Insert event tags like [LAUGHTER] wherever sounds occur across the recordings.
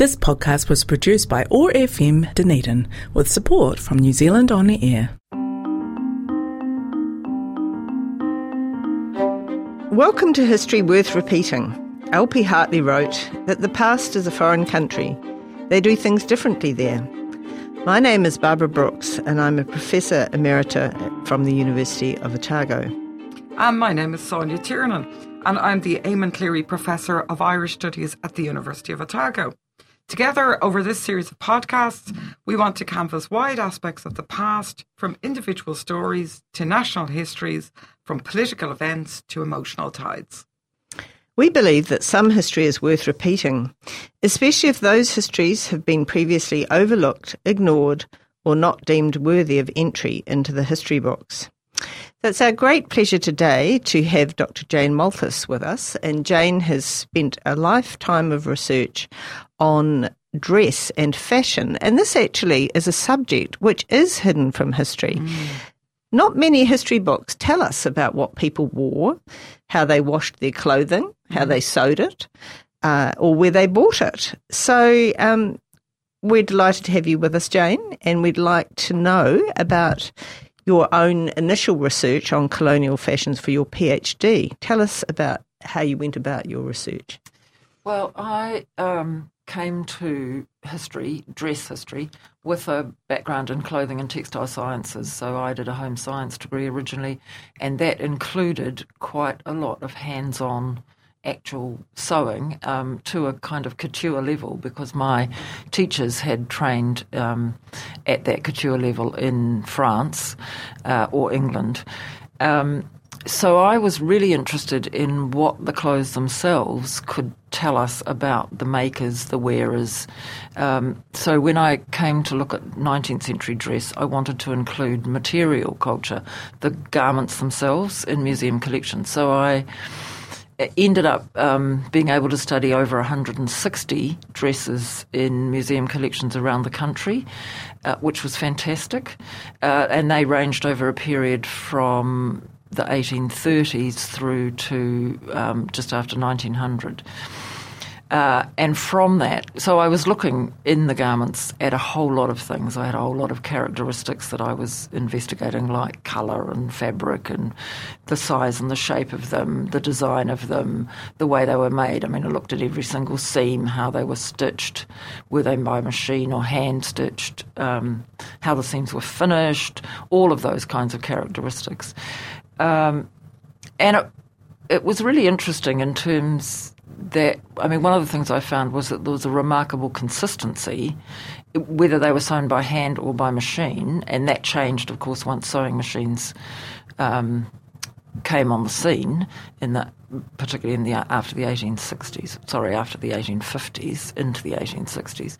This podcast was produced by OAR FM Dunedin with support from New Zealand On the Air. Welcome to History Worth Repeating. L.P. Hartley wrote that the past is a foreign country. They do things differently there. My name is Barbara Brooks, and I'm a Professor Emerita from the University of Otago. And my name is Sonja Tiernan, and I'm the Eamon Cleary Professor of Irish Studies at the University of Otago. Together, over this series of podcasts, we want to canvass wide aspects of the past, from individual stories to national histories, from political events to emotional tides. We believe that some history is worth repeating, especially if those histories have been previously overlooked, ignored, or not deemed worthy of entry into the history books. It's our great pleasure today to have Dr. Jane Malthus with us, and Jane has spent a lifetime of research on dress and fashion, and this actually is a subject which is hidden from history. Mm. Not many history books tell us about what people wore, how they washed their clothing, how they sewed it, uh, or where they bought it. So um, we're delighted to have you with us, Jane, and we'd like to know about your own initial research on colonial fashions for your PhD. Tell us about how you went about your research. Well, I um, came to history, dress history, with a background in clothing and textile sciences. So I did a home science degree originally, and that included quite a lot of hands on actual sewing um, to a kind of couture level because my teachers had trained um, at that couture level in France uh, or England. Um, so I was really interested in what the clothes themselves could tell us about the makers, the wearers. Um, so when I came to look at 19th century dress, I wanted to include material culture, the garments themselves in museum collections. So I ended up um, being able to study over 160 dresses in museum collections around the country, uh, which was fantastic. Uh, and they ranged over a period from the 1830s through to um, just after 1900. Uh, and from that, so I was looking in the garments at a whole lot of things. I had a whole lot of characteristics that I was investigating, like colour and fabric and the size and the shape of them, the design of them, the way they were made. I mean, I looked at every single seam, how they were stitched, were they by machine or hand stitched, um, how the seams were finished, all of those kinds of characteristics. Um, and it, it was really interesting in terms that, I mean, one of the things I found was that there was a remarkable consistency, whether they were sewn by hand or by machine, and that changed, of course, once sewing machines um, came on the scene in the particularly in the after the 1860s sorry after the 1850s into the 1860s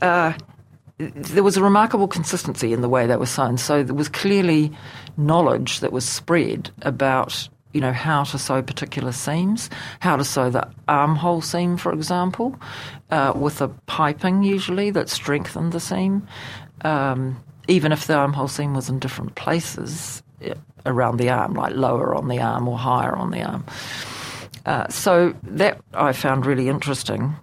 uh, there was a remarkable consistency in the way that was sewn. So there was clearly knowledge that was spread about you know how to sew particular seams, how to sew the armhole seam, for example, uh, with a piping usually that strengthened the seam, um, even if the armhole seam was in different places around the arm, like lower on the arm or higher on the arm. Uh, so that I found really interesting.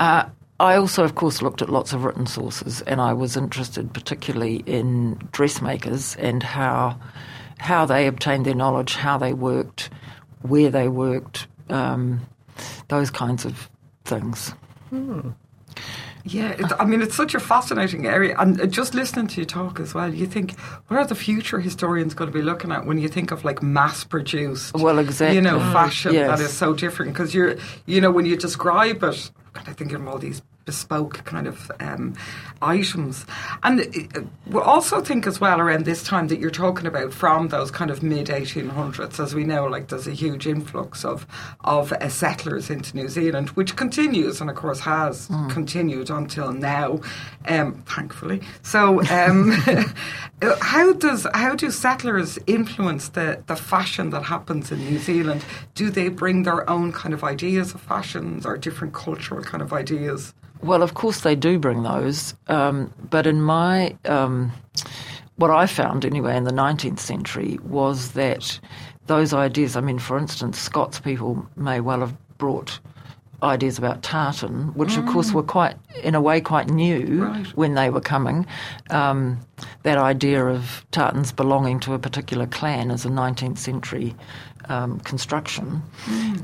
Uh, I also, of course, looked at lots of written sources, and I was interested particularly in dressmakers and how how they obtained their knowledge, how they worked, where they worked, um, those kinds of things. Hmm. Yeah, it, I mean, it's such a fascinating area. And just listening to you talk as well, you think, what are the future historians going to be looking at when you think of like mass produced? Well, exactly. You know, fashion yes. that is so different because you're, you know, when you describe it, I think of all these bespoke kind of um, items. And uh, we also think as well around this time that you're talking about from those kind of mid 1800s, as we know, like there's a huge influx of of uh, settlers into New Zealand, which continues and of course has mm. continued until now, um, thankfully. So, um, [LAUGHS] how does how do settlers influence the the fashion that happens in New Zealand? Do they bring their own kind of ideas of fashions or different cultural kind of ideas? Well, of course they do bring those, um, but in my um, what I found anyway in the 19th century was that those ideas. I mean, for instance, Scots people may well have brought ideas about tartan, which of course were quite, in a way, quite new Right. when they were coming. Um, that idea of tartans belonging to a particular clan is a 19th century um, construction.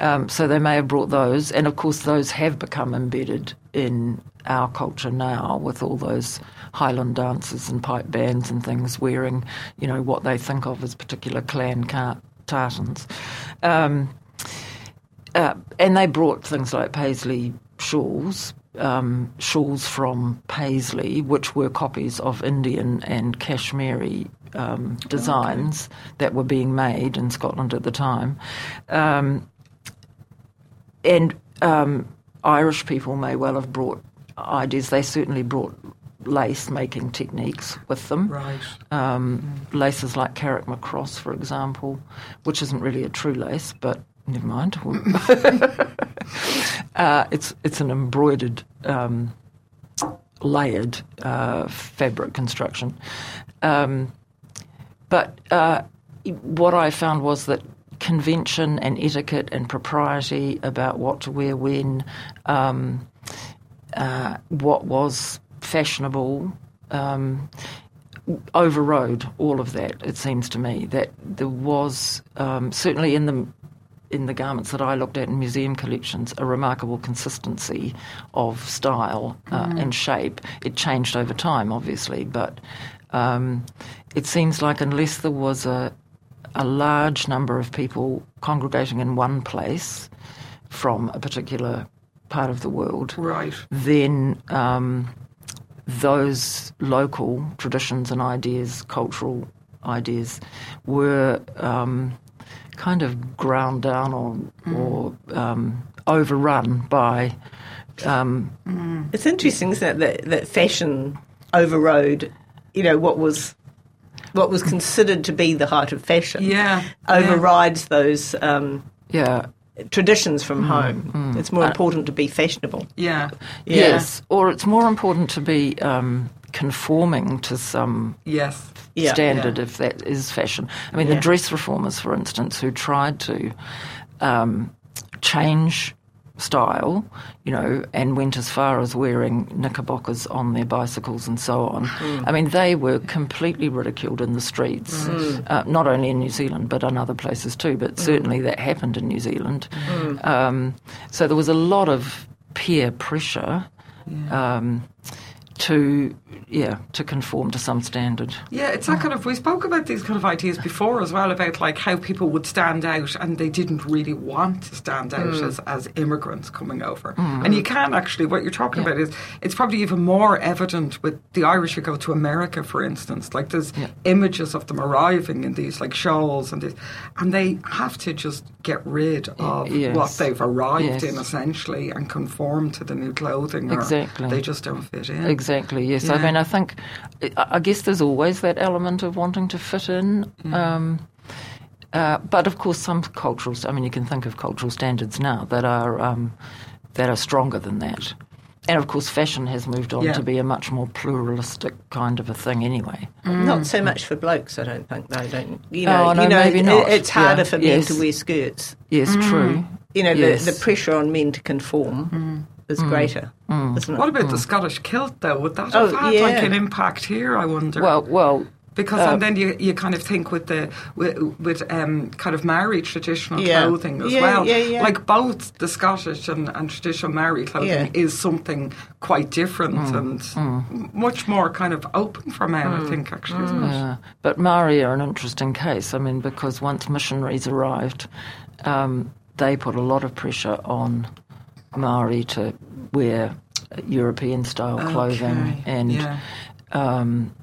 Um, so they may have brought those, and of course, those have become embedded in our culture now with all those Highland dancers and pipe bands and things wearing, you know, what they think of as particular clan car- tartans. Uh, and they brought things like Paisley shawls, um, shawls from Paisley, which were copies of Indian and Kashmiri um, designs that were being made in Scotland at the time. Um, and um, Irish people may well have brought ideas. They certainly brought lace making techniques with them. Right. Um, Laces like Carrickmacross, for example, which isn't really a true lace, but never mind. [LAUGHS] [LAUGHS] uh, it's it's an embroidered, um, layered uh, fabric construction. Um, but uh, what I found was that convention and etiquette and propriety about what to wear when, um, uh, what was fashionable, um, overrode all of that. It seems to me that there was um, certainly in the in the garments that I looked at in museum collections a remarkable consistency of style uh, and shape. It changed over time, obviously, but um, it seems like unless there was a a large number of people congregating in one place from a particular part of the world, Right. then um, those local traditions and ideas, cultural ideas, were um, kind of ground down or, or um, overrun by. Um, It's interesting, isn't it, that, that fashion overrode, you know, what was what was considered to be the height of fashion. Yeah. Overrides those um, yeah, traditions from home. It's more important to be fashionable. Yeah. Yeah. yes, or it's more important to be um, conforming to some Yes. Standard Yeah. if that is fashion. I mean, Yeah. the dress reformers, for instance, who tried to um, change style, you know, and went as far as wearing knickerbockers on their bicycles and so on. I mean, they were completely ridiculed in the streets, uh, not only in New Zealand but in other places too. But certainly that happened in New Zealand. Um, so there was a lot of peer pressure. Um, to yeah to conform to some standard Yeah, it's that kind of. We spoke about these kind of ideas before as well about like how people would stand out and they didn't really want to stand out mm. as, as immigrants coming over. Mm-hmm. And you can actually, what you're talking about is it's probably even more evident with the Irish who go to America, for instance. Like there's images of them arriving in these like shawls and this, and they have to just get rid of yes. what they've arrived Yes. in essentially and conform to the new clothing. Or Exactly. They just don't fit in. Exactly. Yes. I mean, I think, I I guess there's always that element of wanting to fit in. Um, uh, but of course, some cultural. I mean, you can think of cultural standards now that are um, that are stronger than that. And of course, fashion has moved on Yeah. to be a much more pluralistic kind of a thing, anyway. Not so much for blokes, I don't think. Though, don't you know? Oh, no, you know, maybe not. it's harder Yeah. for men Yes. to wear skirts. Yes, true. You know, Yes. the, the pressure on men to conform is greater, isn't it? What about the Scottish kilt, though? Would that Oh, have had like an impact here? I wonder. Well, well, because uh, and then you, you kind of think with the with, with um, kind of Maori traditional Yeah. clothing as Yeah, well. yeah, yeah. Like both the Scottish and, and traditional Maori clothing Yeah. is something quite different Mm, and much more kind of open for men. Mm. I think actually, isn't it? Yeah, but Maori are an interesting case. I mean, because once missionaries arrived, um, they put a lot of pressure on Maori to wear European style clothing Okay, and, yeah. um,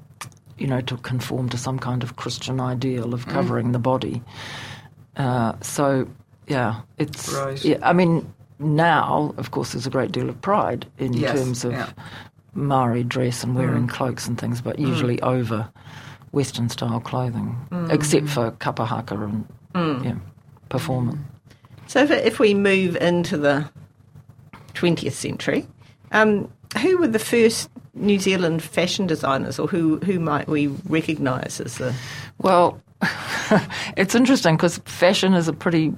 you know, to conform to some kind of Christian ideal Mm. of covering the body. Uh, so, yeah, it's. Right. Yeah, I mean, now, of course, there's a great deal of pride in Yes, terms of yeah. Maori dress and wearing cloaks and things, but usually over Western style clothing, except for kapa haka and yeah, performance. So if, if we move into the 20th century, um, who were the first New Zealand fashion designers, or who, who might we recognise as the Well, [LAUGHS] it's interesting because fashion is a pretty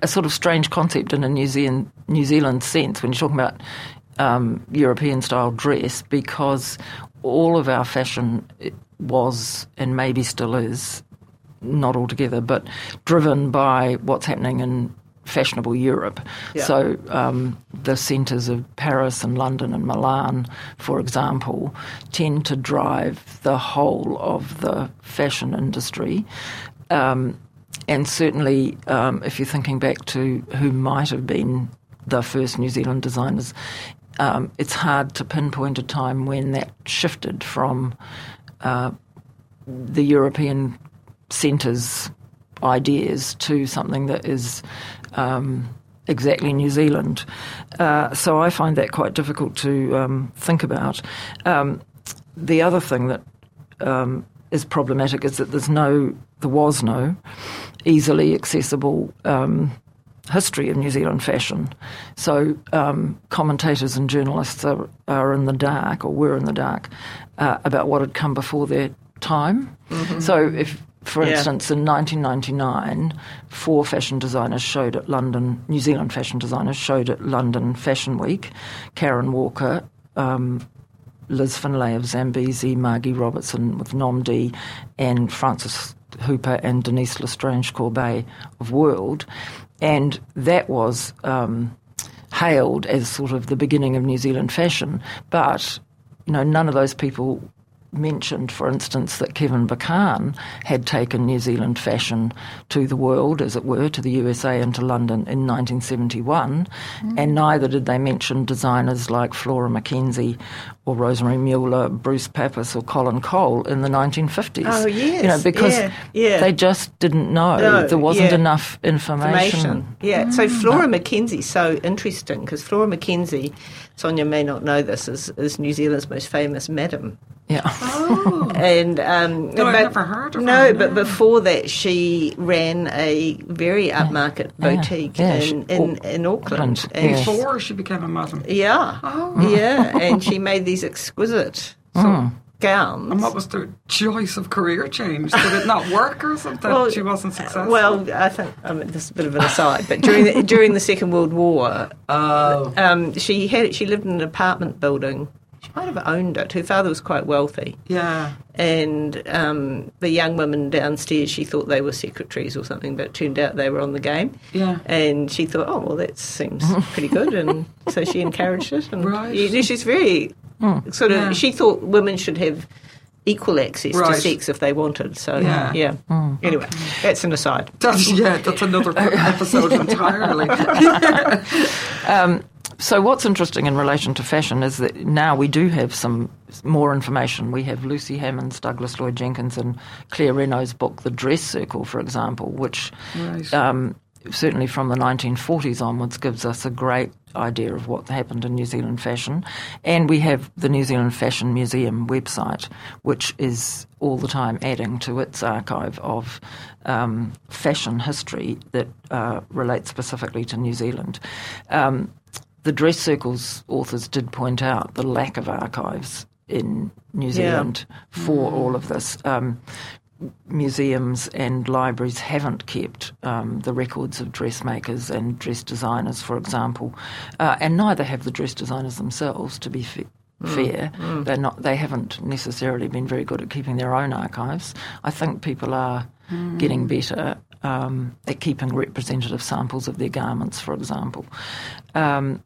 a sort of strange concept in a New Zealand New Zealand sense when you're talking about um, European style dress because all of our fashion was and maybe still is not altogether, but driven by what's happening in fashionable Europe. Yeah. So um, the centres of Paris and London and Milan, for example, tend to drive the whole of the fashion industry. Um, and certainly, um, if you're thinking back to who might have been the first New Zealand designers, um, it's hard to pinpoint a time when that shifted from uh, the European centres ideas to something that is um, exactly New Zealand. Uh, so I find that quite difficult to um, think about. Um, the other thing that um, is problematic is that there's no, there was no easily accessible um, history of New Zealand fashion. So um, commentators and journalists are, are, in the dark, or were in the dark, uh, about what had come before their time. Mm-hmm. So if for yeah. instance, in 1999, four fashion designers showed at London, New Zealand fashion designers showed at London Fashion Week. Karen Walker, um, Liz Findlay of Zambesi, Margi Robertson with Nom De, and Frances Hooper and Denise L'Estrange-Corbet of World. And that was um, hailed as sort of the beginning of New Zealand fashion. But, you know, none of those people mentioned, for instance, that Kevin Berkahn had taken New Zealand fashion to the world, as it were, to the USA and to London in 1971, mm. and neither did they mention designers like Flora McKenzie or Rosemary Mueller, Bruce Pappas, or Colin Cole in the 1950s. Oh, yes. You know, because yeah, yeah. they just didn't know. No, there wasn't yeah. enough information. information. Yeah, mm. so Flora McKenzie's so interesting because Flora McKenzie, Sonja may not know this, is, is New Zealand's most famous madam. Yeah. Oh. [LAUGHS] and um, no, but, never heard of no, her. but before that, she ran a very upmarket Yeah. boutique Yeah, in, in, in Auckland. Auckland, And yes. Before she became a madam. yeah, Oh. yeah, and she [LAUGHS] made these exquisite of gowns. And what was the choice of career change? Did it not work or something? she wasn't successful. Well, I think I mean, this is a bit of an aside, but during the, during the Second World War, [LAUGHS] oh, um, she had she lived in an apartment building. She might have owned it. Her father was quite wealthy, yeah. and um, the young women downstairs, she thought they were secretaries or something, but it turned out they were on the game. Yeah. And she thought, oh well, that seems [LAUGHS] pretty good, and so she encouraged it. And Right. yeah, she's very hmm. sort of. Yeah. She thought women should have equal access to sex if they wanted. So Yeah. yeah. Hmm. Anyway, that's an aside. That's, yeah, that's another [LAUGHS] episode entirely. [LAUGHS] Um, So, what's interesting in relation to fashion is that now we do have some more information. We have Lucy Hammonds, Douglas Lloyd Jenkins, and Claire Regnault's book, The Dress Circle, for example, which Right. um, certainly from the 1940s onwards gives us a great idea of what happened in New Zealand fashion. And we have the New Zealand Fashion Museum website, which is all the time adding to its archive of um, fashion history that uh, relates specifically to New Zealand. Um, the Dress Circle's authors did point out the lack of archives in New Yeah. Zealand for all of this. Um, museums and libraries haven't kept um, the records of dressmakers and dress designers, for example, uh, and neither have the dress designers themselves. To be fa- fair, they're not. They haven't necessarily been very good at keeping their own archives. I think people are getting better um, at keeping representative samples of their garments, for example, um,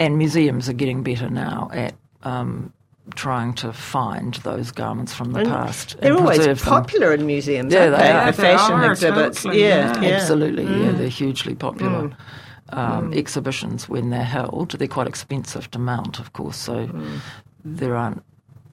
and museums are getting better now at. Um, Trying to find those garments from the And past. They're and always preserve them. popular in museums, Yeah, aren't they they? are. The They fashion are, exhibits. totally, yeah, yeah. yeah. Absolutely, Mm. yeah, they're hugely popular. Um, exhibitions, when they're held, they're quite expensive to mount, of course, so Mm. there aren't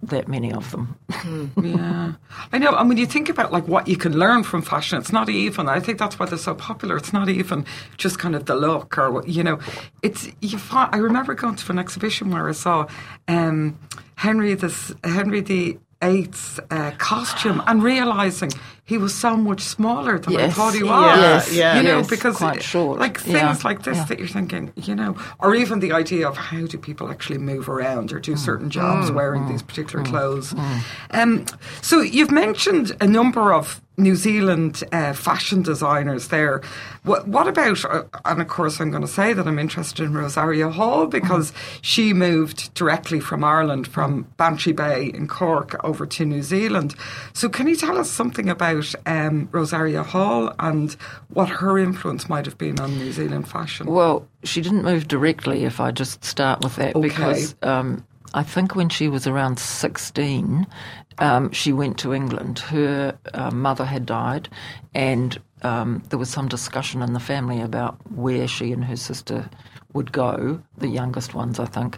that many of them. [LAUGHS] Yeah, I know. And when you think about like what you can learn from fashion, it's not even. I think that's why they're so popular. It's not even just kind of the look or you know. It's you. Find, I remember going to an exhibition where I saw um, Henry this Henry the Eighth's uh, costume and realizing he was so much smaller than I thought he was. Yeah, Yes, yeah. You know, yes, because quite short. like things Yeah, like this yeah. that you're thinking, you know, or even the idea of how do people actually move around or do Mm. certain jobs wearing these particular clothes. Um, so you've mentioned a number of New Zealand uh, fashion designers there. What, what about, uh, and of course, I'm going to say that I'm interested in Rosaria Hall because she moved directly from Ireland, from Bantry Bay in Cork, over to New Zealand. So, can you tell us something about um, Rosaria Hall and what her influence might have been on New Zealand fashion? Well, she didn't move directly, if I just start with that, Okay. because um, I think when she was around 16, um, she went to England. Her uh, mother had died, and um, there was some discussion in the family about where she and her sister would go, the youngest ones, I think.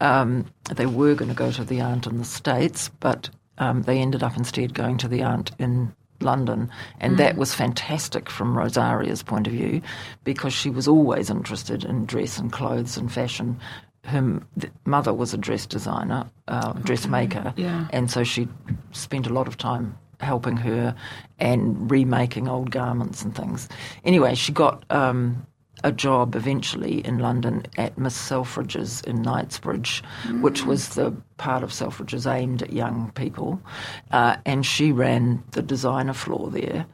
Um, they were going to go to the aunt in the States, but um, they ended up instead going to the aunt in London, and that was fantastic from Rosaria's point of view because she was always interested in dress and clothes and fashion. Her mother was a dress designer, uh, dressmaker, Yeah. and so she spent a lot of time helping her and remaking old garments and things. Anyway, she got um, a job eventually in London at Miss Selfridge's in Knightsbridge, which was the part of Selfridge's aimed at young people. Uh, and she ran the designer floor there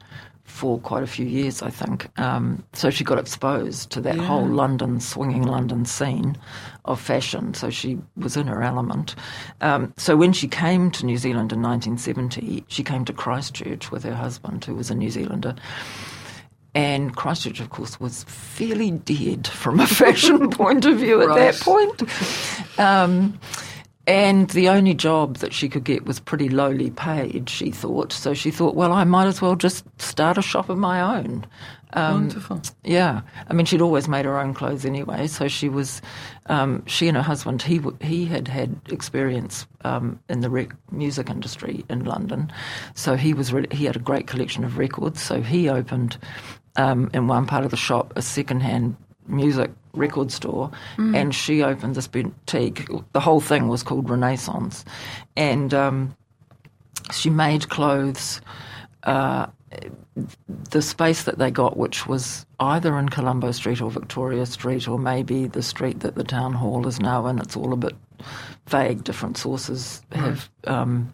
for quite a few years, I think. Um, so she got exposed to that whole London, swinging London scene of fashion. So she was in her element. Um, so when she came to New Zealand in 1970, she came to Christchurch with her husband, who was a New Zealander. And Christchurch, of course, was fairly dead from a [LAUGHS] fashion point of view at Right. that point. Um, and the only job that she could get was pretty lowly paid, she thought. So she thought, well, I might as well just start a shop of my own. Um, Wonderful. yeah, I mean, she'd always made her own clothes anyway. So she was, um, she and her husband, he he had had experience um, in the rec- music industry in London, so he was re- he had a great collection of records. So he opened um, in one part of the shop a second-hand music record store, and she opened this boutique. The whole thing was called Renaissance, and um, she made clothes. Uh, the space that they got, which was either in Colombo Street or Victoria Street, or maybe the street that the town hall is now in. It's all a bit vague. Different sources have um,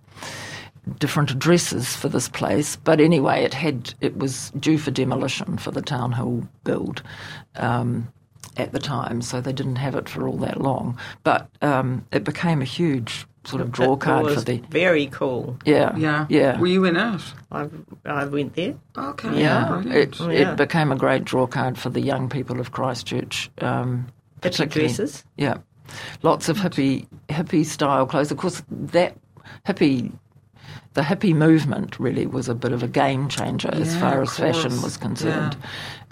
different addresses for this place, but anyway, it had it was due for demolition for the town hall build. Um, at the time, so they didn't have it for all that long. But um, it became a huge sort of draw It card was for the very cool. yeah Yeah. yeah Were you in it? I I went there. Okay. yeah, Brilliant. it, Yeah. it became a great draw card for the young people of Christchurch. Um, particularly- dresses. Yeah, lots of hippie hippie style clothes. Of course, that hippie, the hippie movement really was a bit of a game changer as far as fashion was concerned,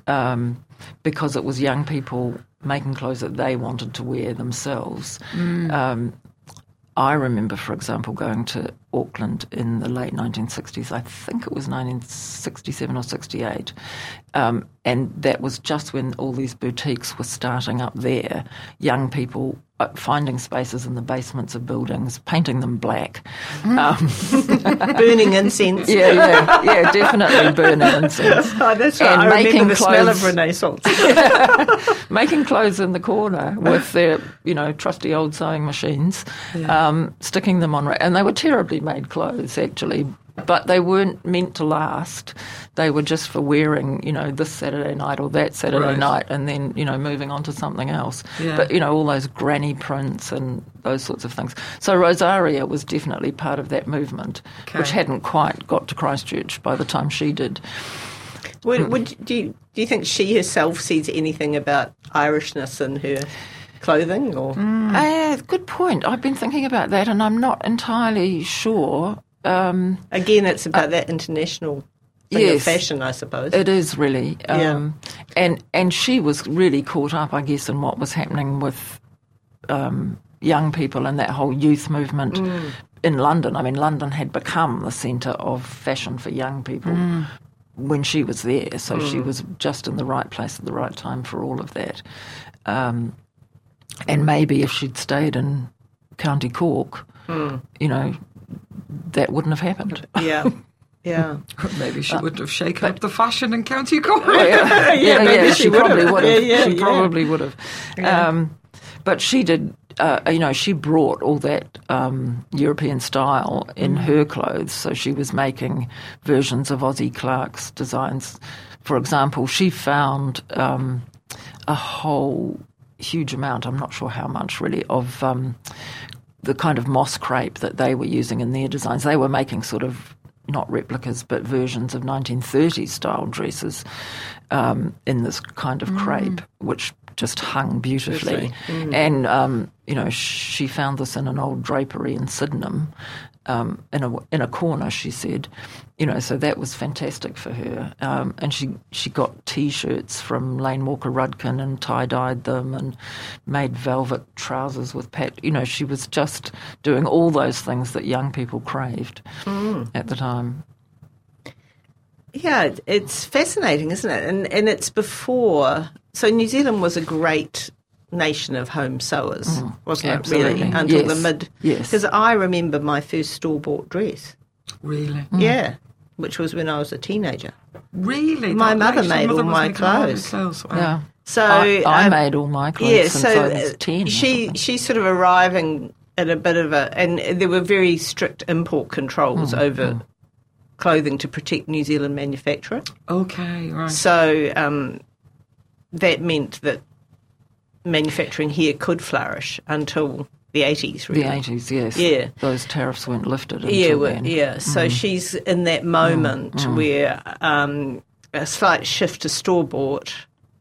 um, because it was young people making clothes that they wanted to wear themselves. Mm. Um, I remember, for example, going to Auckland in the late 1960s. I think it was 1967 or 68. Um, and that was just when all these boutiques were starting up there. Young people finding spaces in the basements of buildings, painting them black. Um, [LAUGHS] Burning incense. yeah, yeah, yeah, definitely burning incense. [LAUGHS] Oh, that's right. And I remember making the smell of clothes. Renaissance. [LAUGHS] making clothes in the corner with their, you know, trusty old sewing machines, um, sticking them on, and they were terribly made clothes actually, but they weren't meant to last. They were just for wearing, you know, this Saturday night or that Saturday Right. night, and then you know moving on to something else. Yeah. But you know, all those granny prints and those sorts of things. So Rosaria was definitely part of that movement, which hadn't quite got to Christchurch by the time she did. would, would do you do you think she herself sees anything about Irishness in her clothing, or Uh, good point. I've been thinking about that, and I'm not entirely sure. Um, again, it's about that international yes. fashion, I suppose. It is really, Yeah. um, and and she was really caught up, I guess, in what was happening with um, young people and that whole youth movement Mm. in London. I mean, London had become the centre of fashion for young people Mm. when she was there, so she was just in the right place at the right time for all of that. Um, and maybe if she'd stayed in County Cork, Mm. you know, that wouldn't have happened. yeah, [LAUGHS] Yeah. Maybe she wouldn't have shaken up the fashion in County Cork. Oh, [LAUGHS] yeah, Yeah, maybe she she, would probably have. would have. Yeah, yeah, she yeah. probably would have. Um, but she did. Uh, you know, she brought all that um, European style in Mm. her clothes. So she was making versions of Ossie Clark's designs. For example, she found um, a whole huge amount. I'm not sure how much really of um, the kind of moss crepe that they were using in their designs. They were making sort of not replicas but versions of 1930s style dresses um, in this kind of crepe, which just hung beautifully. And um, you know, she found this in an old drapery in Sydenham. Um, in a in a corner, she said, you know, so that was fantastic for her. Um, and she she got T-shirts from Lane Walker Rudkin and tie dyed them and made velvet trousers with pat. You know, she was just doing all those things that young people craved at the time. Yeah, it's fascinating, isn't it? And and it's before. So New Zealand was a great nation of home sewers, wasn't it? Really, until Yes. the mid. Yes. Because I remember my first store bought dress. Really? Yeah, which was when I was a teenager. Really? My That mother made mother all my making all your clothes. clothes. Wow. Yeah. So I, I um, made all my clothes yeah, since so I was uh, ten. or she she's sort of arriving at a bit of a, and there were very strict import controls Mm, over clothing to protect New Zealand manufacture. Okay, right. So um, that meant that manufacturing here could flourish until the eighties. Really. the eighties, yes. Yeah. those tariffs weren't lifted. Until Yeah, well, then. yeah. So Mm. she's in that moment where um, a slight shift to store bought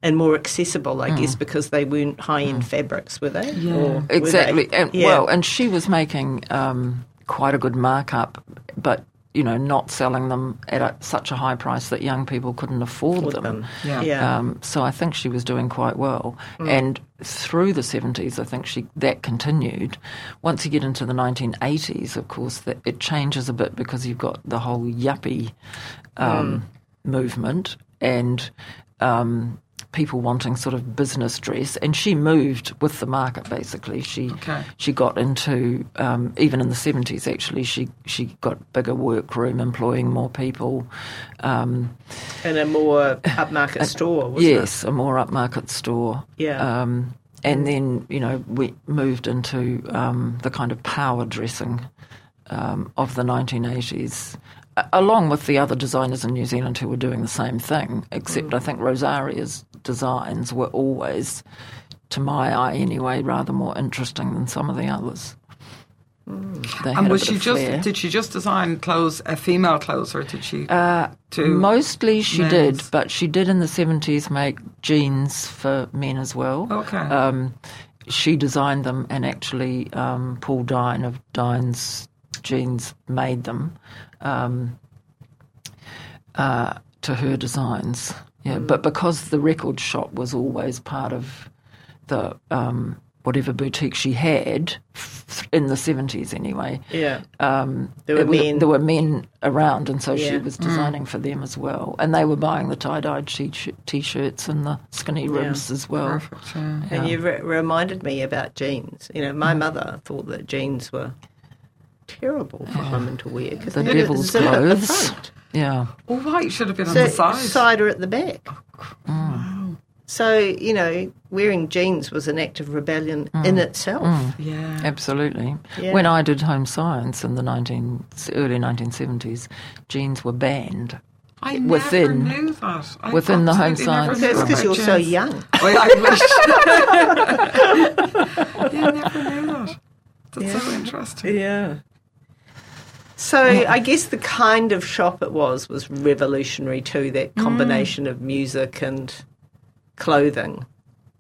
and more accessible, I guess, because they weren't high end fabrics, were they? Yeah. Or exactly. they? And, yeah. Well, and she was making um, quite a good markup, but you know, not selling them at a, such a high price that young people couldn't afford With them. them. Yeah. yeah. Um, so I think she was doing quite well. And through the 70s, I think she that continued. Once you get into the 1980s, of course, that it changes a bit because you've got the whole yuppie um, movement and um, people wanting sort of business dress. And she moved with the market, basically. She Okay. she got into um, even in the 70s. Actually, she she got bigger workroom, employing more people. Um, in a more upmarket store, wasn't yes, a more upmarket store. Yeah. Um, and then you know we moved into um, the kind of power dressing um, of the 1980s, a- along with the other designers in New Zealand who were doing the same thing. Except I think Rosaria's designs were always, to my eye anyway, rather more interesting than some of the others. Had And was she just flair. did she just design clothes, uh, female clothes, or did she? Uh, Mostly she men's? did, but she did in the 70s make jeans for men as well. Okay. Um, she designed them, and actually, um, Paul Dine of Dine's Jeans made them um, uh, to her designs. Yeah, but because the record shop was always part of the um, whatever boutique she had in the 70s anyway, Yeah. um, There were it was- men. there were men around, and so she was designing for them as well. And they were buying the tie-dyed t- t-shirts and the skinny ribs as well. Perfect. Yeah. And you re- reminded me about jeans. You know, my mother thought that jeans were terrible for women to wear because The they had a devil's zip at the clothes. front. Yeah, Oh, why it should have been on So, the side. cider at the back. Mm. So, you know, wearing jeans was an act of rebellion in itself. Yeah. absolutely. Yeah. When I did home science in the 19, early 1970s, jeans were banned. I within- never knew that. I within the home science That's because you're so young. [LAUGHS] I, I wish. yeah, [LAUGHS] I never knew that. That's so interesting. Yeah. So I guess the kind of shop it was was revolutionary too. That combination of music and clothing.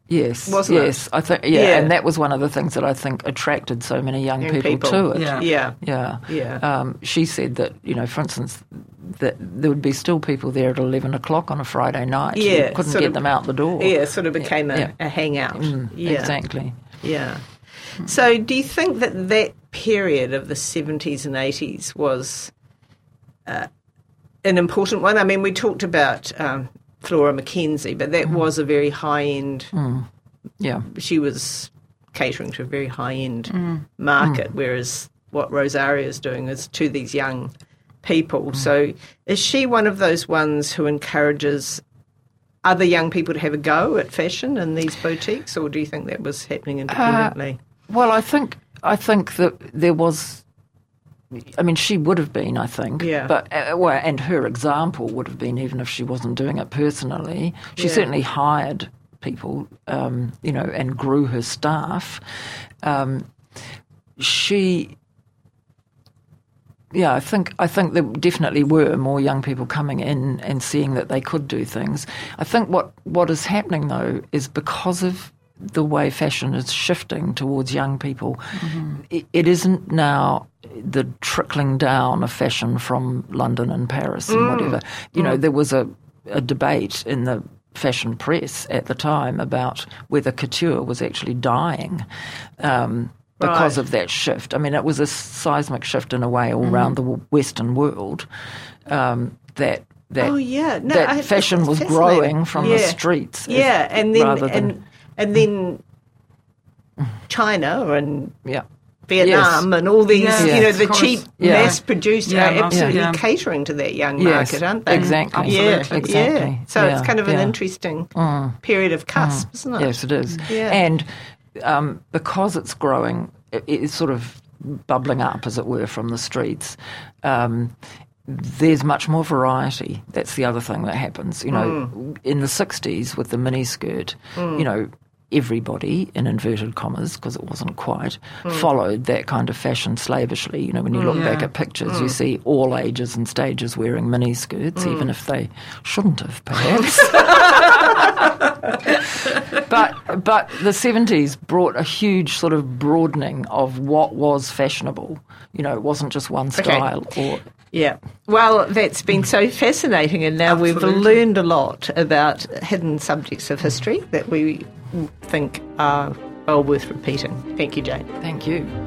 Yes, Wasn't it? yes. I think yeah, Yeah. and that was one of the things that I think attracted so many young, Young people, people. to it. Yeah. Yeah. Yeah. Yeah. Um, she said that, you know, for instance, that there would be still people there at 11 o'clock on a Friday night. You Yeah, couldn't sort get of- them out the door. Yeah, it sort of became Yeah. a, a hangout. Mm, yeah. Exactly. Yeah. So do you think that that period of the 70s and 80s was uh, an important one? I mean, we talked about um, Flora McKenzie, but that mm-hmm. was a very high end, mm. Yeah. she was catering to a very high end mm. mm. market, whereas what Rosaria is doing is to these young people. So is she one of those ones who encourages other young people to have a go at fashion in these boutiques, or do you think that was happening uh, independently? Well, I think I think that there was. I mean, she would have been, I think. Yeah. But uh, well, and her example would have been even if she wasn't doing it personally. She Yeah. certainly hired people, um, you know, and grew her staff. Um, she yeah, I think I think there definitely were more young people coming in and seeing that they could do things. I think what what is happening though is because of the way fashion is shifting towards young people, it, it isn't now the trickling down of fashion from London and Paris and whatever. You know, there was a, a debate in the fashion press at the time about whether couture was actually dying. Um, because Right. of that shift. I mean, it was a seismic shift in a way all around the Western world. Um, that that Oh yeah, no, that I- fashion was growing from Yeah. the streets. as- Yeah, and then rather than and and then China and yeah. Vietnam and all these, Yes, you know, of the cheap, Yeah. mass-produced Yeah, are absolutely yeah. catering to that young Yes, market, aren't they? exactly. Yeah, Absolutely. yeah. Exactly. So it's kind of an yeah. interesting period of cusp, isn't it? Yes, it is. Yeah. And um, because it's growing, it, it's sort of bubbling up, as it were, from the streets. Um, there's much more variety. That's the other thing that happens. You know, in the 60s with the miniskirt, you know, everybody, in inverted commas, because it wasn't quite, hmm. followed that kind of fashion slavishly. You know, when you hmm, look back at pictures, you hmm. see all ages and stages wearing mini miniskirts, even if they shouldn't have, perhaps. [LAUGHS] but but the seventies brought a huge sort of broadening of what was fashionable. You know, it wasn't just one style or Yeah. Well, that's been so fascinating, and now we've learned a lot about hidden subjects of history that we think are well worth repeating. Thank you, Jane. thank you.